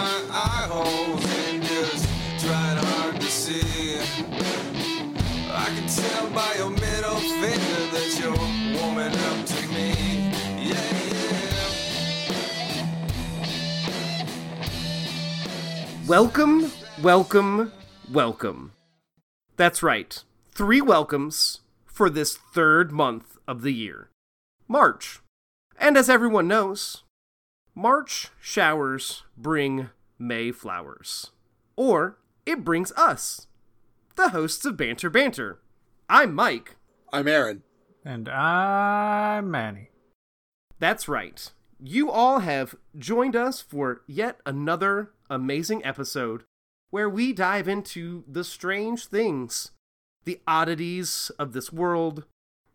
my eye holes and just tried hard to see. I can tell by your middle finger that you're warming up to me. Yeah, yeah. Welcome, welcome, welcome. That's right. Three welcomes for this third month of the year March. And as everyone knows, March showers bring May flowers. Or it brings us, the hosts of Banter Banter. I'm Mike. I'm Aaron. And I'm Manny. That's right. You all have joined us for yet another amazing episode where we dive into the strange things, the oddities of this world,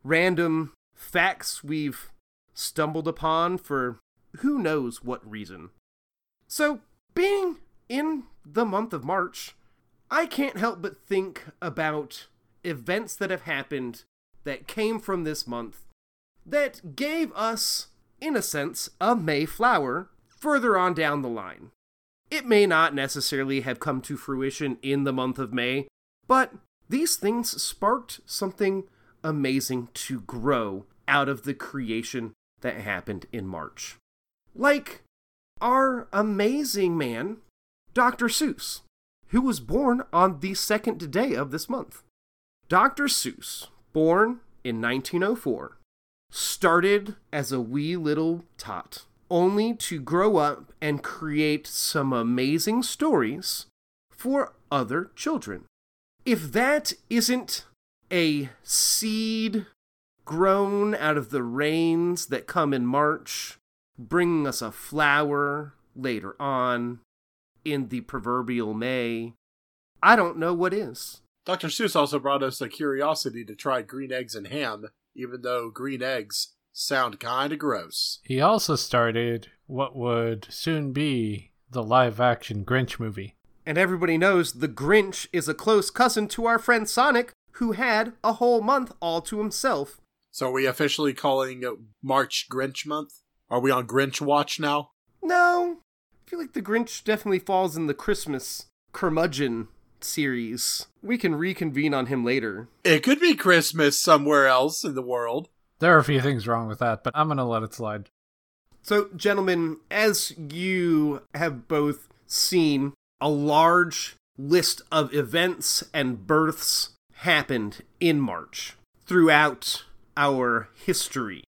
random facts we've stumbled upon for who knows what reason. So, being in the month of March, I can't help but think about events that have happened that came from this month that gave us, in a sense, a Mayflower further on down the line. It may not necessarily have come to fruition in the month of May, but these things sparked something amazing to grow out of the creation that happened in March. Like our amazing man, Dr. Seuss, who was born on the second day of this month. Dr. Seuss, born in 1904, started as a wee little tot, only to grow up and create some amazing stories for other children. If that isn't a seed grown out of the rains that come in March, bringing us a flower later on in the proverbial May, I don't know what is. Dr. Seuss also brought us a curiosity to try green eggs and ham, even though green eggs sound kinda gross. He also started what would soon be the live action Grinch movie. And everybody knows the Grinch is a close cousin to our friend Sonic, who had a whole month all to himself. So are we officially calling it March Grinch month? Are we on Grinch watch now? No, I feel like the Grinch definitely falls in the Christmas curmudgeon series. We can reconvene on him later. It could be Christmas somewhere else in the world. There are a few things wrong with that, but I'm gonna let it slide. So, gentlemen, as you have both seen, a large list of events and births happened in March throughout our history.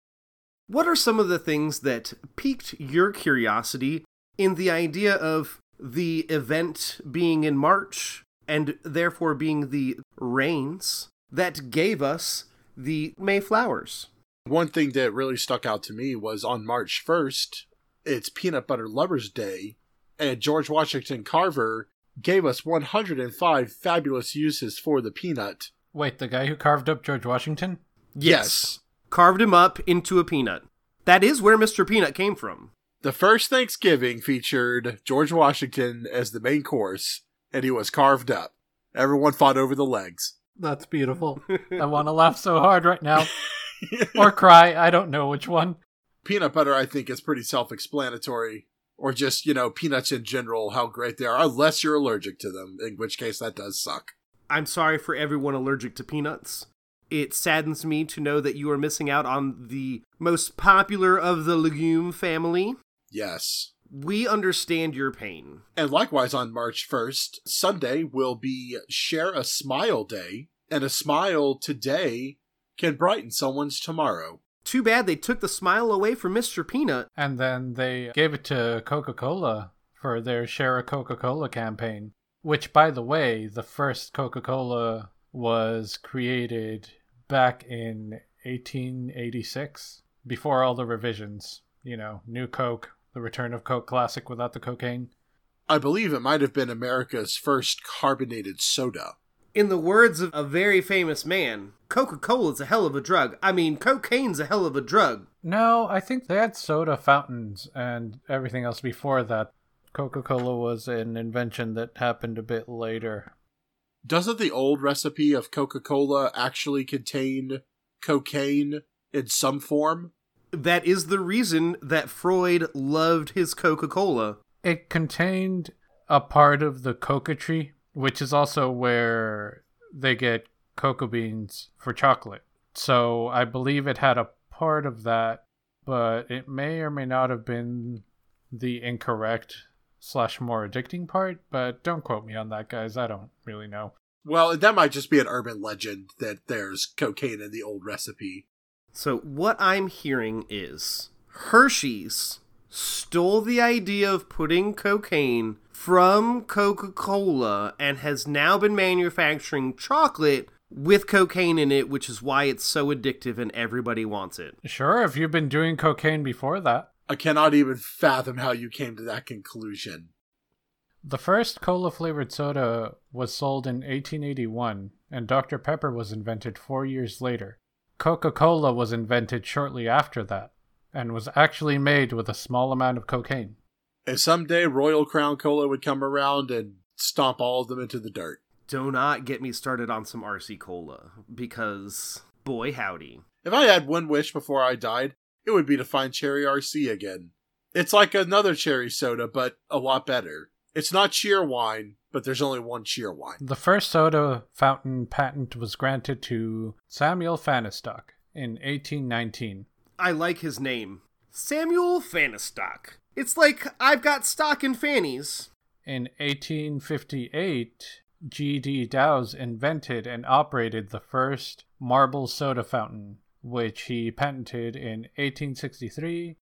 What are some of the things that piqued your curiosity in the idea of the event being in March and therefore being the rains that gave us the Mayflowers? One thing that really stuck out to me was on March 1st, it's Peanut Butter Lovers Day, and George Washington Carver gave us 105 fabulous uses for the peanut. Wait, the guy who carved up George Washington? Yes. Carved him up into a peanut. That is where Mr. Peanut came from. The first Thanksgiving featured George Washington as the main course, and he was carved up. Everyone fought over the legs. That's beautiful. I want to laugh so hard right now. or cry. I don't know which one. Peanut butter, I think, is pretty self explanatory. Or just, you know, peanuts in general, how great they are, unless you're allergic to them, in which case that does suck. I'm sorry for everyone allergic to peanuts. It saddens me to know that you are missing out on the most popular of the legume family. Yes. We understand your pain. And likewise, on March 1st, Sunday will be Share a Smile Day, and a smile today can brighten someone's tomorrow. Too bad they took the smile away from Mr. Peanut. And then they gave it to Coca Cola for their Share a Coca Cola campaign. Which, by the way, the first Coca Cola was created back in 1886, before all the revisions. You know, New Coke, the return of Coke Classic without the cocaine. I believe it might have been America's first carbonated soda. In the words of a very famous man, Coca Cola's a hell of a drug. I mean, cocaine's a hell of a drug. No, I think they had soda fountains and everything else before that. Coca Cola was an invention that happened a bit later. Doesn't the old recipe of Coca Cola actually contain cocaine in some form? That is the reason that Freud loved his Coca Cola. It contained a part of the coca tree, which is also where they get cocoa beans for chocolate. So I believe it had a part of that, but it may or may not have been the incorrect slash more addicting part. But don't quote me on that, guys. I don't really know. Well, that might just be an urban legend that there's cocaine in the old recipe. So what I'm hearing is Hershey's stole the idea of putting cocaine from Coca-Cola and has now been manufacturing chocolate with cocaine in it, which is why it's so addictive and everybody wants it. Sure, if you've been doing cocaine before that. I cannot even fathom how you came to that conclusion. The first cola flavored soda was sold in 1881, and Dr. Pepper was invented four years later. Coca Cola was invented shortly after that, and was actually made with a small amount of cocaine. And someday Royal Crown Cola would come around and stomp all of them into the dirt. Do not get me started on some RC Cola, because boy howdy. If I had one wish before I died, it would be to find Cherry RC again. It's like another cherry soda, but a lot better. It's not Cheerwine, but there's only one Cheerwine. The first soda fountain patent was granted to Samuel Fahnestock in 1819. I like his name. Samuel Fahnestock. It's like I've got stock in fannies. In 1858, G.D. Dows invented and operated the first marble soda fountain, which he patented in 1863.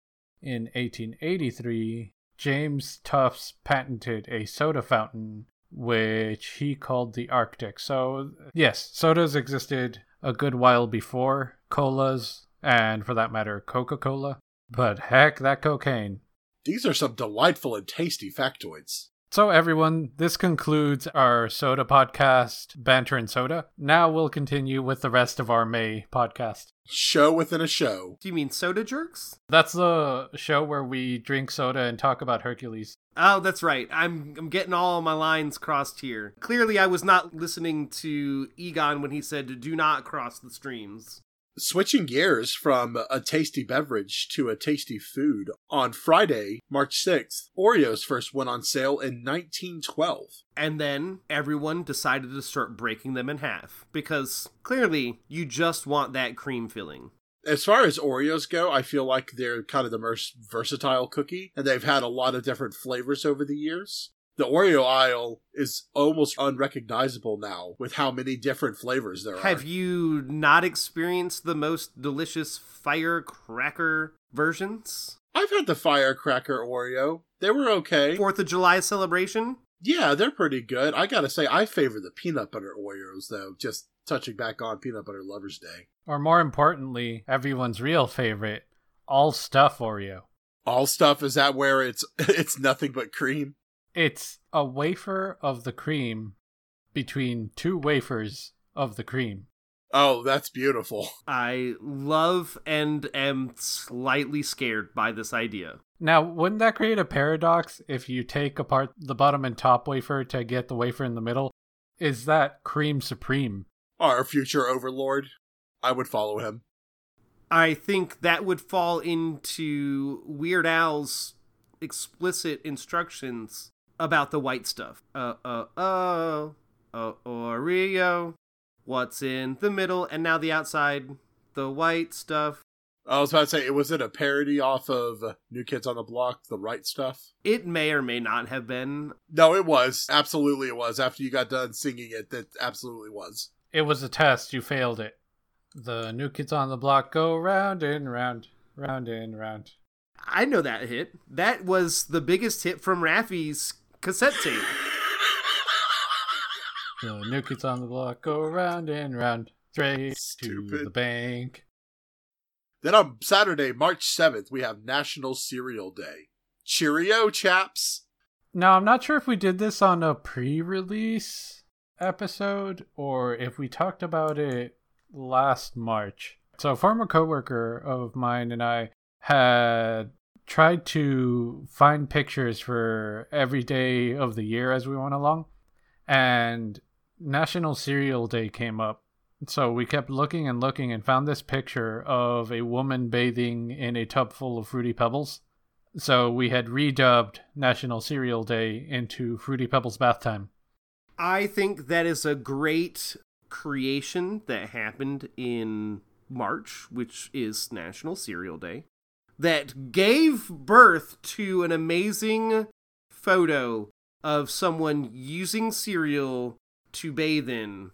In 1883, James Tufts patented a soda fountain, which he called the Arctic. So, yes, sodas existed a good while before colas, and for that matter, Coca Cola. But heck, that cocaine. These are some delightful and tasty factoids. So, everyone, this concludes our soda podcast, Banter and Soda. Now we'll continue with the rest of our May podcast. Show within a show. Do you mean soda jerks? That's the show where we drink soda and talk about Hercules. Oh, that's right. I'm I'm getting all my lines crossed here. Clearly, I was not listening to Egon when he said, "Do not cross the streams." Switching gears from a tasty beverage to a tasty food, on Friday, March 6th, Oreos first went on sale in 1912. And then everyone decided to start breaking them in half because clearly you just want that cream filling. As far as Oreos go, I feel like they're kind of the most versatile cookie, and they've had a lot of different flavors over the years. The Oreo aisle is almost unrecognizable now with how many different flavors there are. Have you not experienced the most delicious firecracker versions? I've had the firecracker Oreo. They were okay. Fourth of July celebration? Yeah, they're pretty good. I gotta say, I favor the peanut butter Oreos, though, just touching back on Peanut Butter Lovers Day. Or more importantly, everyone's real favorite, all stuff Oreo. All stuff, is that where it's it's nothing but cream? It's a wafer of the cream between two wafers of the cream. Oh, that's beautiful. I love and am slightly scared by this idea. Now, wouldn't that create a paradox if you take apart the bottom and top wafer to get the wafer in the middle? Is that cream supreme? Our future overlord. I would follow him. I think that would fall into Weird Al's explicit instructions about the white stuff. Uh, uh, oh, uh, Oreo. What's in the middle and now the outside? The white stuff. I was about to say, was it a parody off of New Kids on the Block, The Right Stuff? It may or may not have been. No, it was. Absolutely, it was. After you got done singing it, that absolutely was. It was a test. You failed it. The New Kids on the Block go round and round, round and round. I know that hit. That was the biggest hit from Raffi's cassette tape. The New Kids on the Block go round and round, straight to the bank. Then on Saturday, March 7th, we have National Cereal Day. Cheerio, chaps! Now, I'm not sure if we did this on a pre release episode or if we talked about it last March. So, a former coworker of mine and I had tried to find pictures for every day of the year as we went along, and National Cereal Day came up. So we kept looking and looking and found this picture of a woman bathing in a tub full of fruity pebbles. So we had redubbed National Cereal Day into Fruity Pebbles Bath Time. I think that is a great creation that happened in March, which is National Cereal Day, that gave birth to an amazing photo of someone using cereal to bathe in.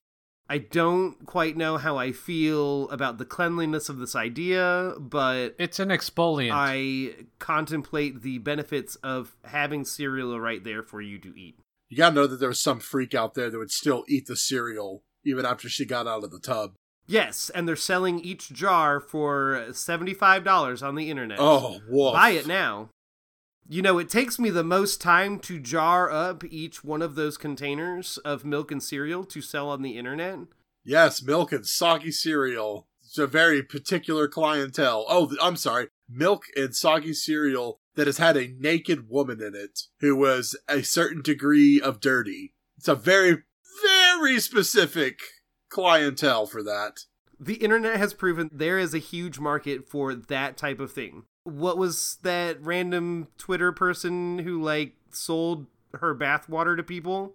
I don't quite know how I feel about the cleanliness of this idea, but It's an exfoliant. I contemplate the benefits of having cereal right there for you to eat. You gotta know that there was some freak out there that would still eat the cereal even after she got out of the tub. Yes, and they're selling each jar for $75 on the internet. Oh, woof. Buy it now. You know, it takes me the most time to jar up each one of those containers of milk and cereal to sell on the internet. Yes, milk and soggy cereal. It's a very particular clientele. Oh, I'm sorry. Milk and soggy cereal that has had a naked woman in it who was a certain degree of dirty. It's a very, very specific clientele for that. The internet has proven there is a huge market for that type of thing. What was that random Twitter person who, like, sold her bathwater to people?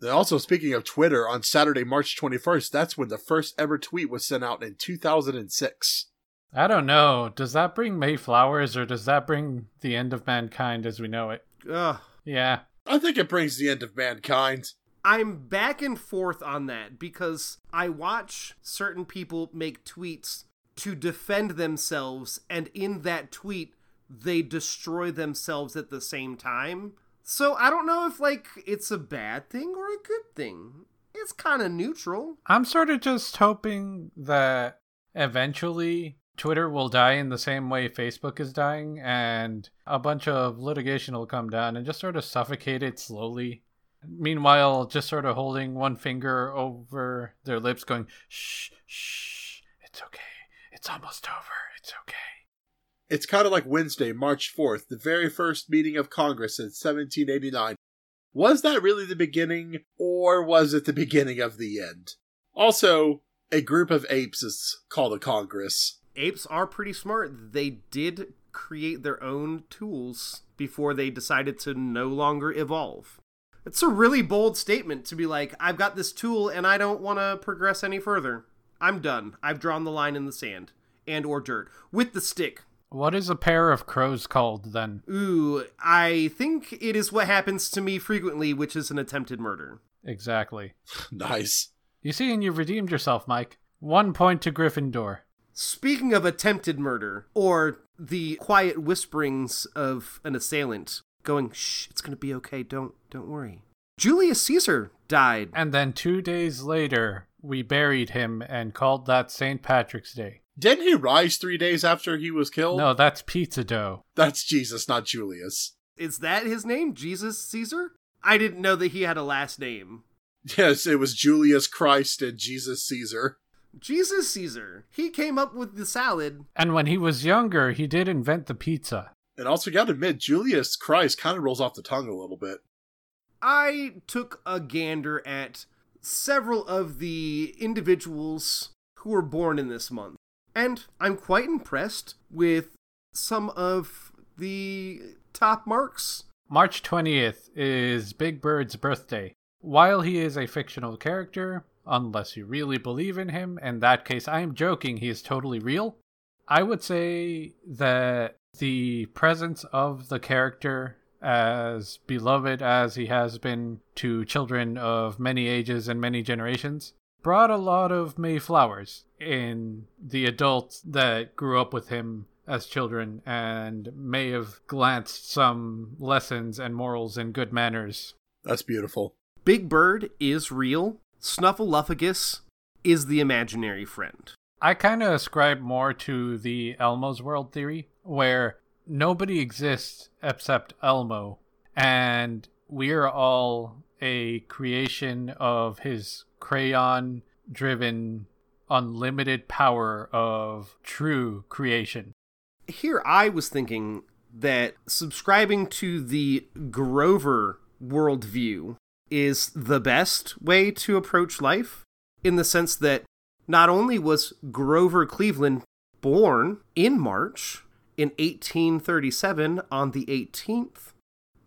And also, speaking of Twitter, on Saturday, March 21st, that's when the first ever tweet was sent out in 2006. I don't know. Does that bring Mayflowers or does that bring the end of mankind as we know it? Ugh. Yeah. I think it brings the end of mankind. I'm back and forth on that because I watch certain people make tweets to defend themselves, and in that tweet, they destroy themselves at the same time. So I don't know if, like, it's a bad thing or a good thing. It's kind of neutral. I'm sort of just hoping that eventually Twitter will die in the same way Facebook is dying and a bunch of litigation will come down and just sort of suffocate it slowly. Meanwhile, just sort of holding one finger over their lips, going, shh, shh, it's okay. It's almost over. It's okay. It's kind of like Wednesday, March 4th, the very first meeting of Congress in 1789. Was that really the beginning, or was it the beginning of the end? Also, a group of apes is called a Congress. Apes are pretty smart. They did create their own tools before they decided to no longer evolve. It's a really bold statement to be like, I've got this tool and I don't want to progress any further. I'm done. I've drawn the line in the sand and or dirt with the stick. What is a pair of crows called then? Ooh, I think it is what happens to me frequently, which is an attempted murder. Exactly. nice. You see, and you've redeemed yourself, Mike. One point to Gryffindor. Speaking of attempted murder, or the quiet whisperings of an assailant going, "Shh, it's gonna be okay. Don't, don't worry." Julius Caesar died. And then two days later, we buried him and called that St. Patrick's Day. Didn't he rise three days after he was killed? No, that's pizza dough. That's Jesus, not Julius. Is that his name, Jesus Caesar? I didn't know that he had a last name. Yes, it was Julius Christ and Jesus Caesar. Jesus Caesar. He came up with the salad. And when he was younger, he did invent the pizza. And also, gotta admit, Julius Christ kind of rolls off the tongue a little bit. I took a gander at several of the individuals who were born in this month, and I'm quite impressed with some of the top marks. March 20th is Big Bird's birthday. While he is a fictional character, unless you really believe in him, in that case, I am joking, he is totally real. I would say that the presence of the character, as beloved as he has been to children of many ages and many generations, brought a lot of Mayflowers in the adults that grew up with him as children and may have glanced some lessons and morals and good manners. That's beautiful. Big Bird is real. Snuffleupagus is the imaginary friend. I kind of ascribe more to the Elmo's world theory, where nobody exists except Elmo, and we're all a creation of his crayon driven, unlimited power of true creation. Here, I was thinking that subscribing to the Grover worldview is the best way to approach life, in the sense that not only was Grover Cleveland born in March, in 1837 on the 18th.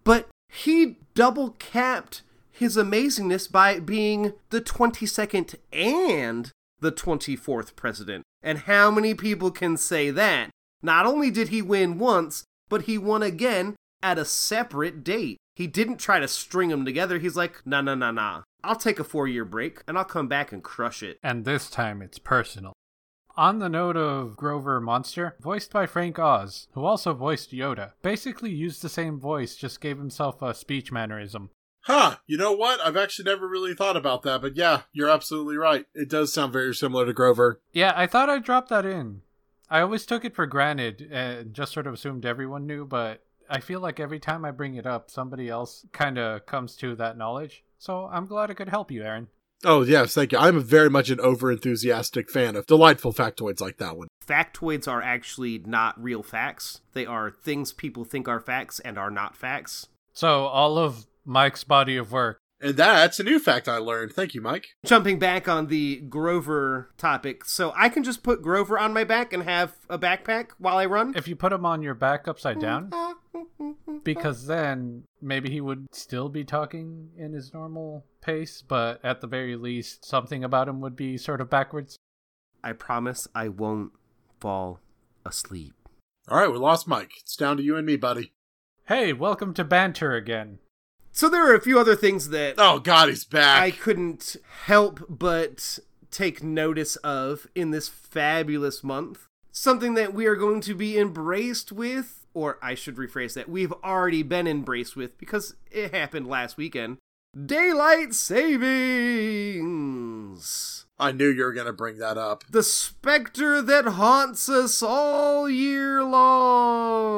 But he double capped his amazingness by being the 22nd and the 24th president. And how many people can say that? Not only did he win once, but he won again at a separate date. He didn't try to string them together. He's like, nah, nah, nah, nah. I'll take a four year break and I'll come back and crush it. And this time it's personal. On the note of Grover Monster, voiced by Frank Oz, who also voiced Yoda, basically used the same voice, just gave himself a speech mannerism. Huh, you know what? I've actually never really thought about that, but yeah, you're absolutely right. It does sound very similar to Grover. Yeah, I thought I'd drop that in. I always took it for granted and just sort of assumed everyone knew, but I feel like every time I bring it up, somebody else kind of comes to that knowledge. So I'm glad I could help you, Aaron. Oh, yes, thank you. I'm very much an over enthusiastic fan of delightful factoids like that one. Factoids are actually not real facts, they are things people think are facts and are not facts. So all of Mike's body of work. And that's a new fact I learned. Thank you, Mike. Jumping back on the Grover topic, so I can just put Grover on my back and have a backpack while I run? If you put him on your back upside mm, down, uh, because then maybe he would still be talking in his normal pace, but at the very least, something about him would be sort of backwards. I promise I won't fall asleep. All right, we lost Mike. It's down to you and me, buddy. Hey, welcome to banter again. So there are a few other things that Oh, God, he's back. I couldn't help but take notice of in this fabulous month. Something that we are going to be embraced with, or I should rephrase that, we've already been embraced with because it happened last weekend. Daylight savings! I knew you were going to bring that up. The specter that haunts us all year long!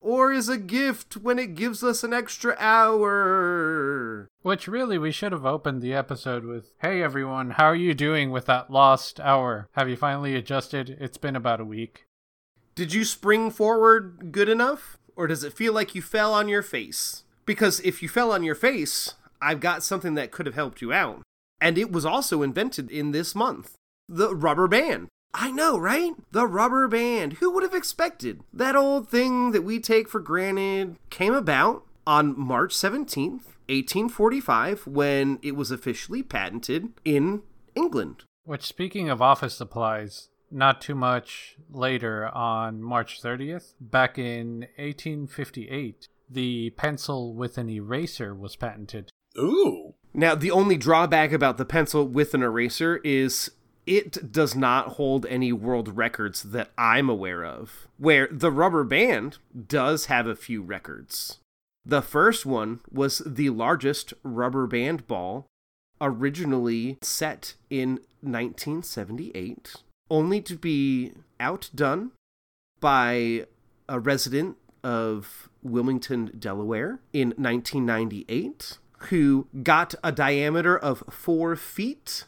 Or is a gift when it gives us an extra hour. Which really, we should have opened the episode with Hey everyone, how are you doing with that lost hour? Have you finally adjusted? It's been about a week. Did you spring forward good enough? Or does it feel like you fell on your face? Because if you fell on your face, I've got something that could have helped you out. And it was also invented in this month the rubber band. I know, right? The rubber band. Who would have expected? That old thing that we take for granted came about on March 17th, 1845, when it was officially patented in England. Which, speaking of office supplies, not too much later on March 30th, back in 1858, the pencil with an eraser was patented. Ooh. Now, the only drawback about the pencil with an eraser is it does not hold any world records that I'm aware of, where the rubber band does have a few records. The first one was the largest rubber band ball, originally set in 1978, only to be outdone by a resident of Wilmington, Delaware in 1998, who got a diameter of four feet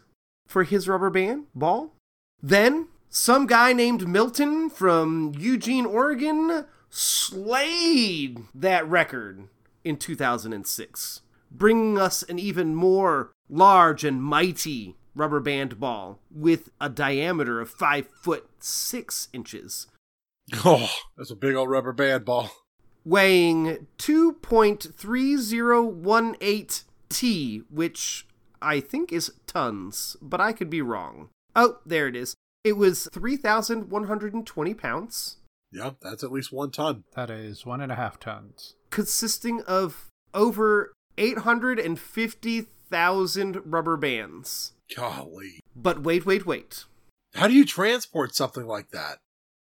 for his rubber band ball. Then, some guy named Milton from Eugene, Oregon, slayed that record in 2006, bringing us an even more large and mighty rubber band ball with a diameter of 5 foot 6 inches, Oh, that's a big old rubber band ball. weighing 2.3018 T, which I think is tons, but I could be wrong. Oh, there it is. It was 3,120 pounds, Yeah, that's at least one ton. That is one and a half tons. consisting of over 850,000 rubber bands. Golly. But wait, wait, wait. How do you transport something like that?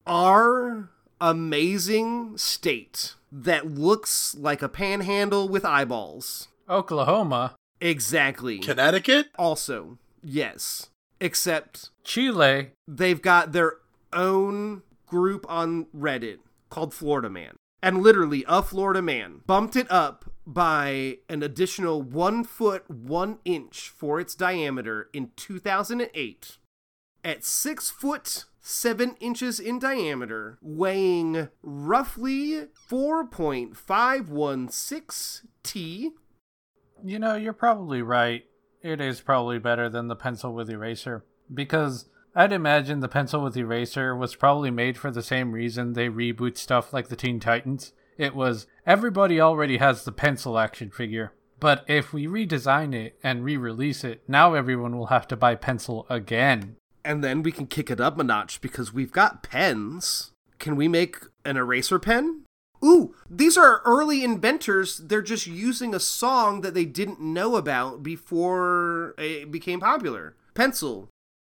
Our amazing state that looks like a panhandle with eyeballs. Oklahoma, Exactly. Connecticut? Also, yes. Except Chile, they've got their own group on Reddit called Florida Man. And literally, a Florida man bumped it up by an additional one foot, one inch for its diameter in 2008 at six foot, seven inches in diameter, weighing roughly 4.516 T. You know, you're probably right. It is probably better than the pencil with eraser. Because I'd imagine the pencil with eraser was probably made for the same reason they reboot stuff like the Teen Titans. It was everybody already has the pencil action figure, but if we redesign it and re release it, now everyone will have to buy pencil again. And then we can kick it up a notch because we've got pens. Can we make an eraser pen? Ooh, these are early inventors. They're just using a song that they didn't know about before it became popular. Pencil,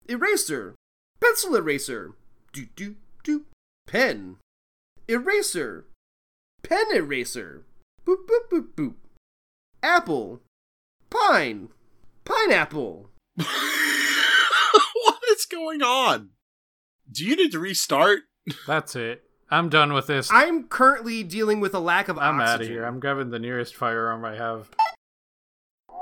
eraser, pencil eraser, do do do, pen, eraser, pen eraser, boop boop boop boop, apple, pine, pineapple. what is going on? Do you need to restart? That's it. I'm done with this. I'm currently dealing with a lack of I'm out of here. I'm grabbing the nearest firearm I have. when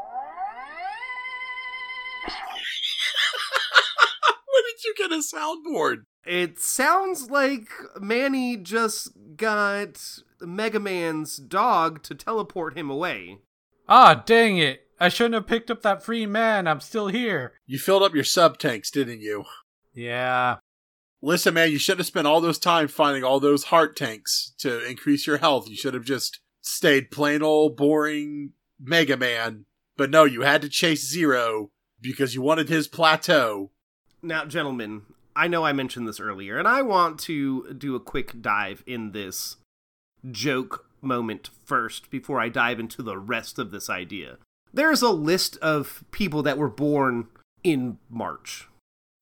did you get a soundboard? It sounds like Manny just got Mega Man's dog to teleport him away. Ah, dang it! I shouldn't have picked up that free man. I'm still here. You filled up your sub tanks, didn't you? Yeah. Listen, man, you should have spent all those time finding all those heart tanks to increase your health. You should have just stayed plain old boring Mega Man. But no, you had to chase Zero because you wanted his plateau. Now, gentlemen, I know I mentioned this earlier, and I want to do a quick dive in this joke moment first before I dive into the rest of this idea. There's a list of people that were born in March.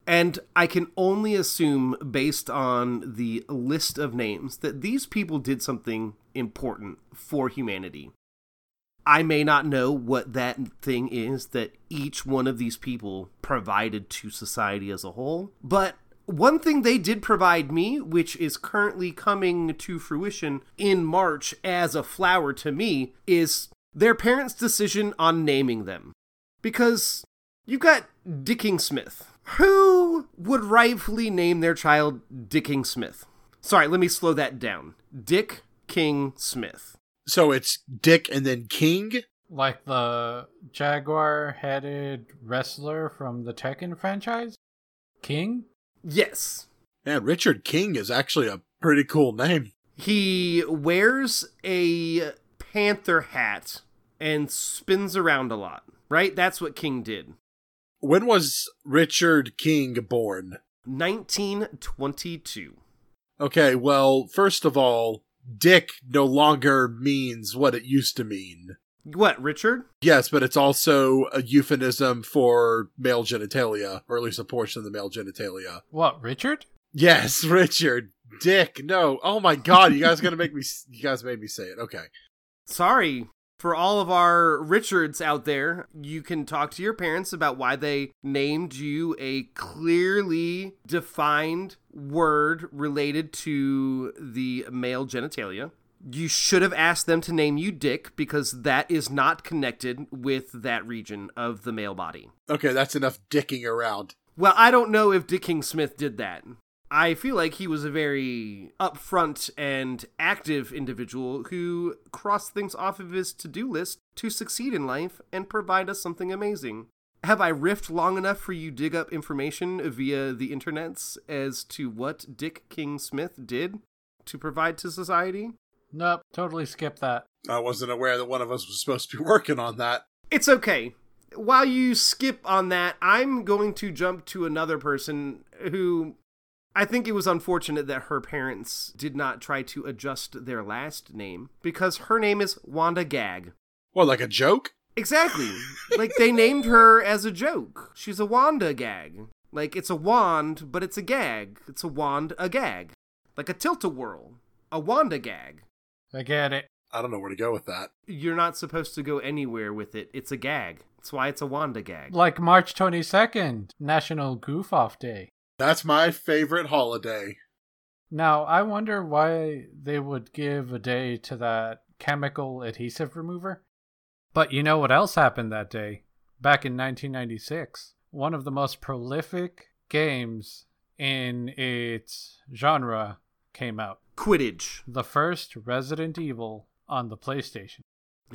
And I can only assume, based on the list of names, that these people did something important for humanity. I may not know what that thing is that each one of these people provided to society as a whole, but one thing they did provide me, which is currently coming to fruition in March as a flower to me, is their parents' decision on naming them. Because you've got Dicking Smith. Who would rightfully name their child Dicking Smith? Sorry, let me slow that down. Dick King Smith. So it's Dick and then King? Like the jaguar headed wrestler from the Tekken franchise? King? Yes. Man, Richard King is actually a pretty cool name. He wears a panther hat and spins around a lot, right? That's what King did. When was Richard King born? 1922. Okay, well, first of all, Dick no longer means what it used to mean. What, Richard? Yes, but it's also a euphemism for male genitalia, or at least a portion of the male genitalia. What, Richard? Yes, Richard. Dick. No. Oh my god, you guys gonna make me you guys made me say it. Okay. Sorry. For all of our Richards out there, you can talk to your parents about why they named you a clearly defined word related to the male genitalia. You should have asked them to name you Dick because that is not connected with that region of the male body. Okay, that's enough dicking around. Well, I don't know if Dick King Smith did that. I feel like he was a very upfront and active individual who crossed things off of his to do list to succeed in life and provide us something amazing. Have I riffed long enough for you dig up information via the internets as to what Dick King Smith did to provide to society? Nope, totally skip that. I wasn't aware that one of us was supposed to be working on that. It's okay. While you skip on that, I'm going to jump to another person who I think it was unfortunate that her parents did not try to adjust their last name because her name is Wanda Gag. What, like a joke? Exactly. like they named her as a joke. She's a Wanda Gag. Like it's a wand, but it's a gag. It's a wand, a gag. Like a tilt a whirl. A Wanda Gag. I get it. I don't know where to go with that. You're not supposed to go anywhere with it. It's a gag. That's why it's a Wanda Gag. Like March 22nd, National Goof Off Day. That's my favorite holiday. Now, I wonder why they would give a day to that chemical adhesive remover. But you know what else happened that day? Back in 1996, one of the most prolific games in its genre came out. Quidditch. The first Resident Evil on the PlayStation.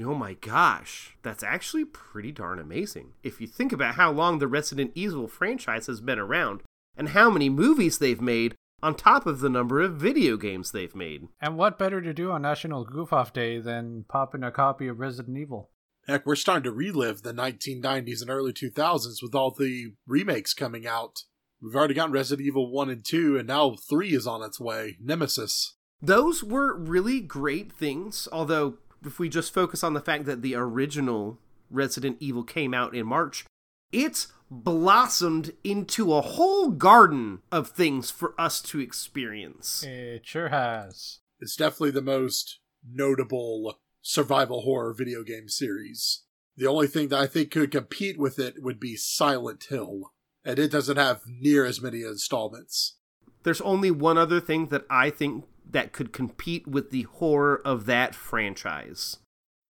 Oh my gosh, that's actually pretty darn amazing. If you think about how long the Resident Evil franchise has been around, and how many movies they've made on top of the number of video games they've made. And what better to do on National Goof Off Day than pop in a copy of Resident Evil? Heck, we're starting to relive the 1990s and early 2000s with all the remakes coming out. We've already gotten Resident Evil 1 and 2, and now 3 is on its way Nemesis. Those were really great things, although, if we just focus on the fact that the original Resident Evil came out in March, it's blossomed into a whole garden of things for us to experience. It sure has. It's definitely the most notable survival horror video game series. The only thing that I think could compete with it would be Silent Hill, and it doesn't have near as many installments. There's only one other thing that I think that could compete with the horror of that franchise.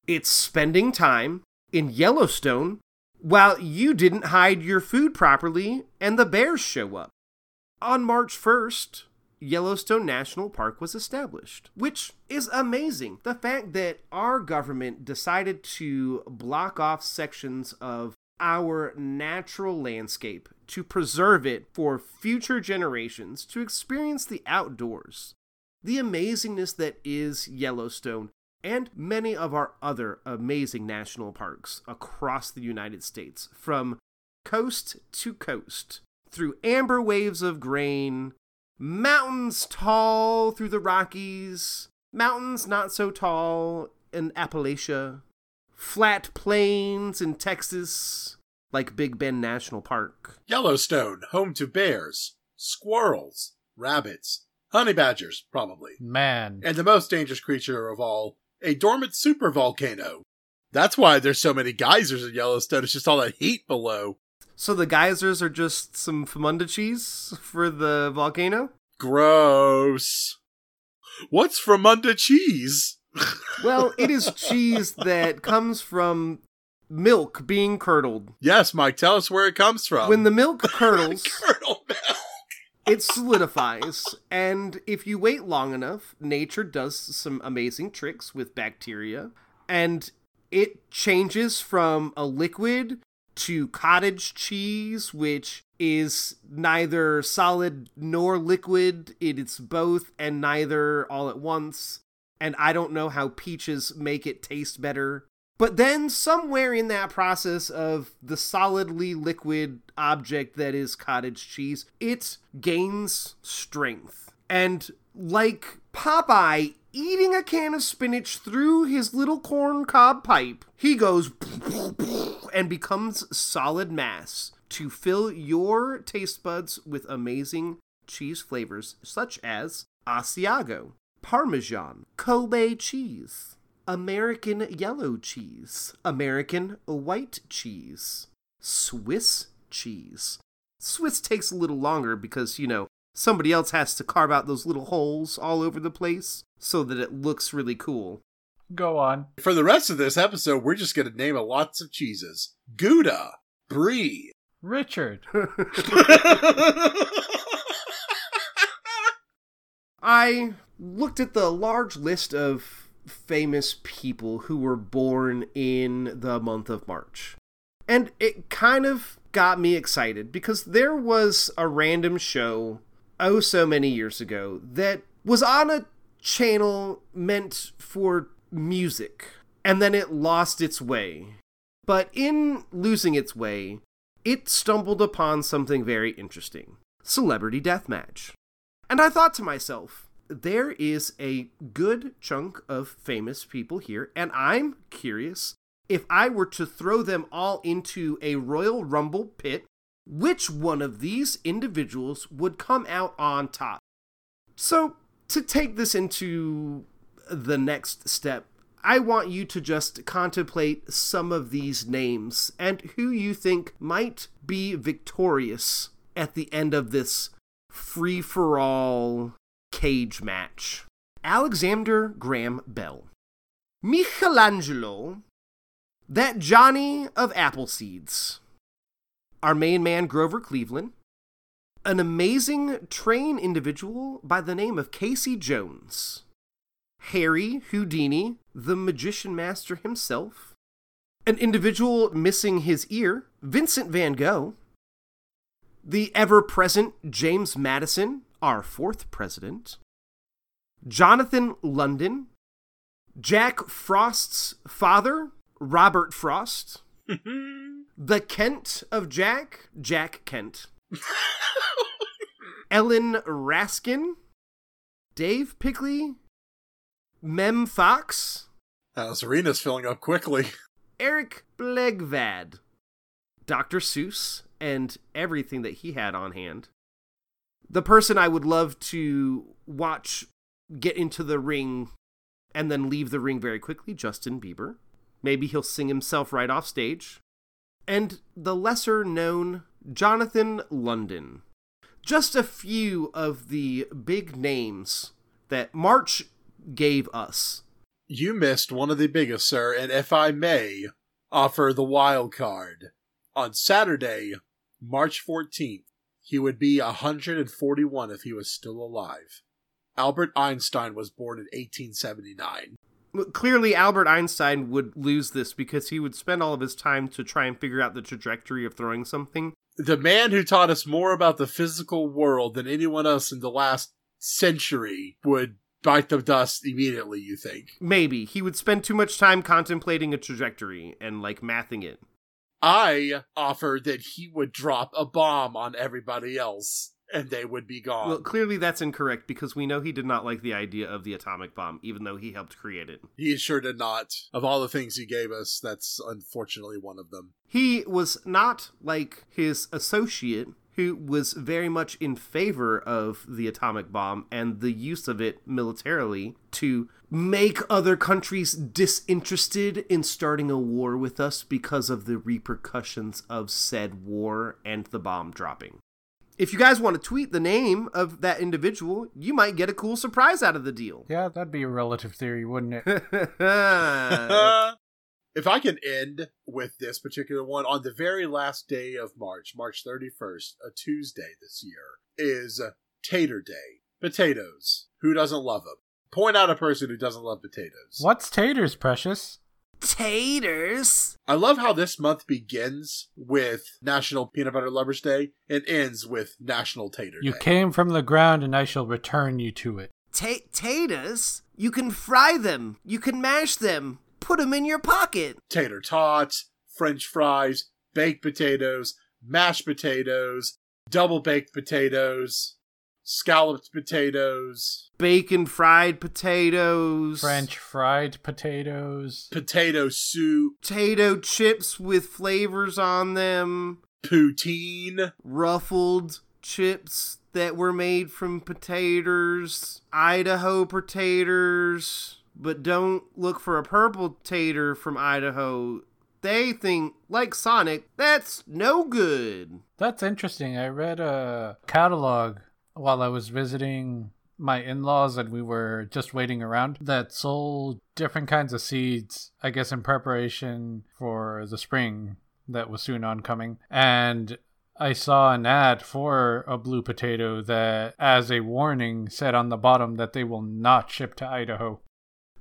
It's spending time in Yellowstone while you didn't hide your food properly and the bears show up. On March 1st, Yellowstone National Park was established, which is amazing. The fact that our government decided to block off sections of our natural landscape to preserve it for future generations to experience the outdoors. The amazingness that is Yellowstone and many of our other amazing national parks across the United States, from coast to coast, through amber waves of grain, mountains tall through the Rockies, mountains not so tall in Appalachia, flat plains in Texas, like Big Bend National Park. Yellowstone, home to bears, squirrels, rabbits, honey badgers, probably. Man. And the most dangerous creature of all, a dormant supervolcano. That's why there's so many geysers in Yellowstone. It's just all that heat below. So the geysers are just some famunda cheese for the volcano? Gross. What's Fromunda cheese? Well, it is cheese that comes from milk being curdled. yes, Mike, tell us where it comes from. When the milk curdles, Curdle milk. it solidifies, and if you wait long enough, nature does some amazing tricks with bacteria, and it changes from a liquid to cottage cheese, which is neither solid nor liquid. It is both and neither all at once. And I don't know how peaches make it taste better. But then, somewhere in that process of the solidly liquid object that is cottage cheese, it gains strength. And like Popeye eating a can of spinach through his little corn cob pipe, he goes and becomes solid mass to fill your taste buds with amazing cheese flavors such as Asiago, Parmesan, Colby cheese, American yellow cheese, American white cheese, Swiss cheese. Swiss takes a little longer because, you know, somebody else has to carve out those little holes all over the place so that it looks really cool. Go on. For the rest of this episode, we're just going to name a lots of cheeses. Gouda, Brie. Richard. I looked at the large list of famous people who were born in the month of March. And it kind of got me excited because there was a random show oh so many years ago that was on a channel meant for music and then it lost its way. But in losing its way, it stumbled upon something very interesting Celebrity Deathmatch. And I thought to myself, there is a good chunk of famous people here, and I'm curious if I were to throw them all into a Royal Rumble pit, which one of these individuals would come out on top? So, to take this into the next step, I want you to just contemplate some of these names and who you think might be victorious at the end of this free for all cage match. Alexander Graham Bell. Michelangelo. That Johnny of Appleseeds. Our main man, Grover Cleveland. An amazing train individual by the name of Casey Jones. Harry Houdini, the magician master himself. An individual missing his ear, Vincent van Gogh. the ever present James Madison, our fourth president, Jonathan London, Jack Frost's father, Robert Frost, the Kent of Jack, Jack Kent, Ellen Raskin, Dav Pilkey, Mem Fox, Now, Serena's filling up quickly. Erik Blegvad, Dr. Seuss, and everything that he had on hand. The person I would love to watch get into the ring and then leave the ring very quickly, Justin Bieber. Maybe he'll sing himself right off stage. And the lesser known Jonathan London. Just a few of the big names that March gave us. You missed one of the biggest, sir, and if I may offer the wild card. On Saturday, March 14th, he would be 141 if he was still alive. Albert Einstein was born in 1879. Well, Clearly, Albert Einstein would lose this because he would spend all of his time to try and figure out the trajectory of throwing something. The man who taught us more about the physical world than anyone else in the last century would bite the dust immediately, you think? Maybe. He would spend too much time contemplating a trajectory and, like, mathing it. I offered that he would drop a bomb on everybody else and they would be gone. Well, clearly that's incorrect because we know he did not like the idea of the atomic bomb, even though he helped create it. he sure did not. Of all the things he gave us, that's unfortunately one of them. He was not like his associate, who was very much in favor of the atomic bomb and the use of it militarily to make other countries disinterested in starting a war with us because of the repercussions of said war and the bomb dropping. If you guys want to tweet the name of that individual, you might get a cool surprise out of the deal. Yeah, that'd be a relative theory, wouldn't it? if I can end with this particular one, on the very last day of March, March 31st, a Tuesday this year, is Tater Day. Potatoes. Who doesn't love them? Point out a person who doesn't love potatoes. What's taters, precious? Taters. I love how this month begins with National Peanut Butter Lovers Day and ends with National Tater You Day. came from the ground, and I shall return you to it. Ta- taters? You can fry them. You can mash them. Put them in your pocket. Tater tots, French fries, baked potatoes, mashed potatoes, double baked potatoes, scalloped potatoes, Bacon fried potatoes. French fried potatoes. potato soup, Potato chips with flavors on them. poutine, Ruffled chips that were made from potatoes. Idaho potatoes. But don't look for a purple tater from Idaho. They think, like Sonic, that's no good. That's interesting. I read a catalog while I was visiting my in laws and we were just waiting around that sold different kinds of seeds, I guess, in preparation for the spring that was soon oncoming. And I saw an ad for a blue potato that, as a warning, said on the bottom that they will not ship to Idaho.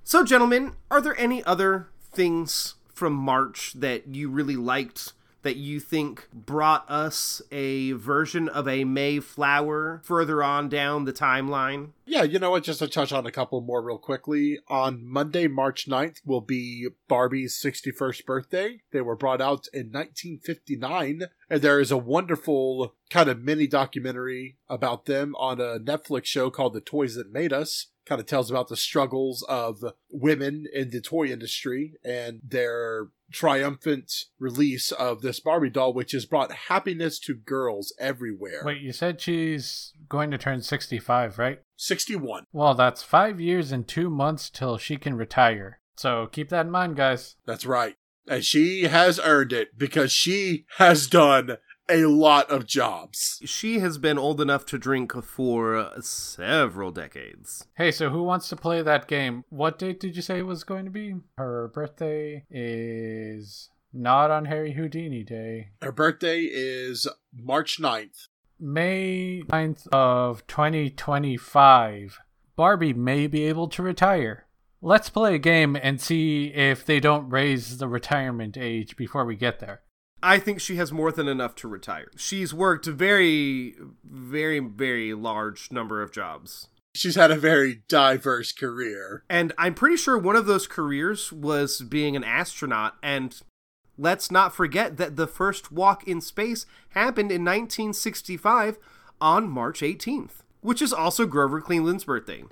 So, gentlemen, are there any other things from March that you really liked that you think brought us a version of a Mayflower further on down the timeline? Yeah, you know what? Just to touch on a couple more real quickly. On Monday, March 9th, will be Barbie's 61st birthday. They were brought out in 1959, and there is a wonderful kind of mini documentary about them on a Netflix show called The Toys That Made Us. Kind of tells about the struggles of women in the toy industry and their triumphant release of this Barbie doll, which has brought happiness to girls everywhere. Wait, you said she's going to turn 65, right? 61. Well, that's five years and two months till she can retire. So keep that in mind, guys. That's right. And she has earned it because she has done a lot of jobs. She has been old enough to drink for several decades. Hey, so who wants to play that game? What date did you say it was going to be? Her birthday is not on Harry Houdini Day. Her birthday is March 9th. May 9th of 2025. Barbie may be able to retire. Let's play a game and see if they don't raise the retirement age before we get there. I think she has more than enough to retire. She's worked a very, very, very large number of jobs. She's had a very diverse career. And I'm pretty sure one of those careers was being an astronaut. And let's not forget that the first walk in space happened in 1965 on March 18th, which is also Grover Cleveland's birthday.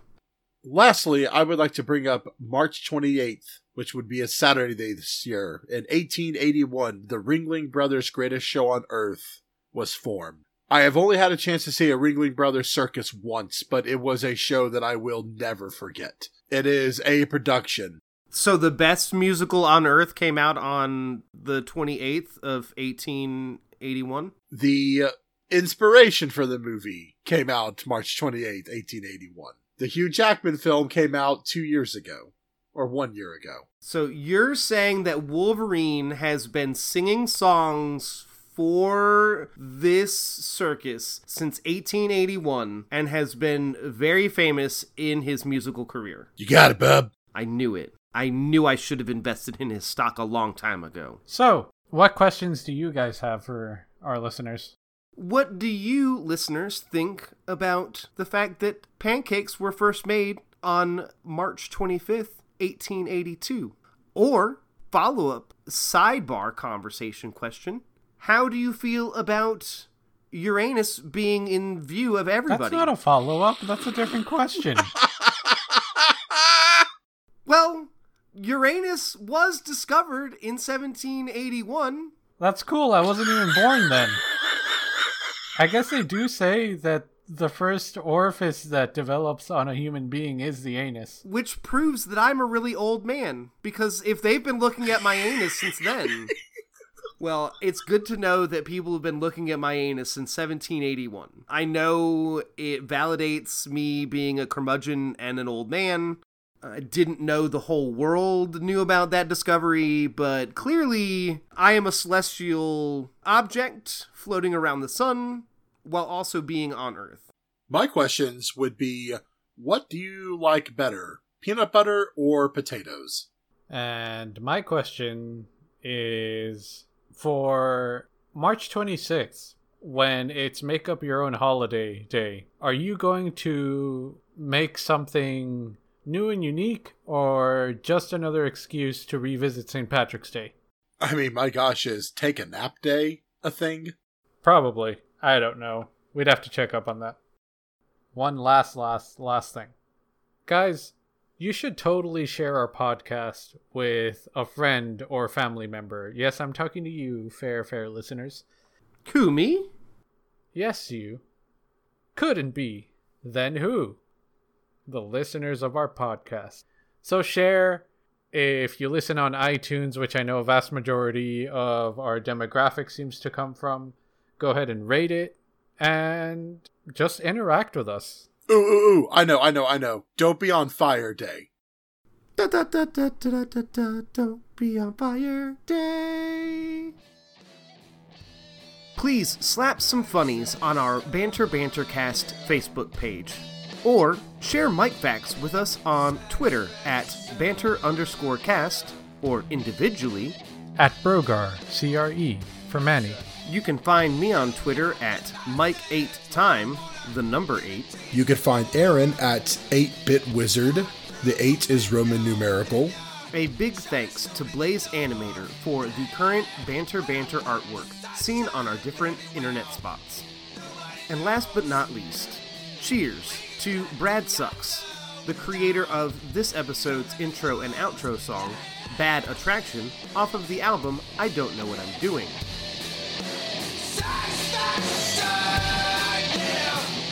Lastly, I would like to bring up March 28th, which would be a Saturday day this year. In 1881, the Ringling Brothers' greatest show on earth was formed. I have only had a chance to see a Ringling Brothers circus once, but it was a show that I will never forget. It is a production. So the best musical on earth came out on the 28th of 1881. The uh, inspiration for the movie came out March 28th, 1881. The Hugh Jackman film came out two years ago, or one year ago. So you're saying that Wolverine has been singing songs for this circus since 1881 and has been very famous in his musical career. You got it, bub. I knew it. I knew I should have invested in his stock a long time ago. So, what questions do you guys have for our listeners? What do you, listeners, think about the fact that pancakes were first made on March 25th, 1882? Or, follow up sidebar conversation question How do you feel about Uranus being in view of everybody? That's not a follow up, that's a different question. well, Uranus was discovered in 1781. That's cool, I wasn't even born then. I guess they do say that the first orifice that develops on a human being is the anus. Which proves that I'm a really old man, because if they've been looking at my anus since then. Well, it's good to know that people have been looking at my anus since 1781. I know it validates me being a curmudgeon and an old man. I didn't know the whole world knew about that discovery, but clearly I am a celestial object floating around the sun while also being on Earth. My questions would be what do you like better, peanut butter or potatoes? And my question is for March 26th, when it's make up your own holiday day, are you going to make something new and unique or just another excuse to revisit St. Patrick's Day? I mean, my gosh, is take a nap day a thing? Probably. I don't know. We'd have to check up on that. One last, last, last thing. Guys, you should totally share our podcast with a friend or family member. Yes, I'm talking to you, fair, fair listeners. Me? Yes, you. Couldn't be. Then who? The listeners of our podcast. So share if you listen on iTunes, which I know a vast majority of our demographic seems to come from, go ahead and rate it and just interact with us. Ooh, ooh, ooh. I know, I know, I know. Don't be on fire day. Da, da, da, da, da, da, da, don't be on fire day. Please slap some funnies on our Banter Bantercast Facebook page. Or share Mike Facts with us on Twitter at banter underscore cast or individually. At Brogar, C R E, for Manny. You can find me on Twitter at Mike8Time, the number 8. You can find Aaron at 8-Bit Wizard. The 8 is Roman numerical. A big thanks to Blaze Animator for the current Banter Banter artwork seen on our different internet spots. And last but not least, cheers to Brad Sucks, the creator of this episode's intro and outro song, Bad Attraction, off of the album I Don't Know What I'm Doing. Start, start, start.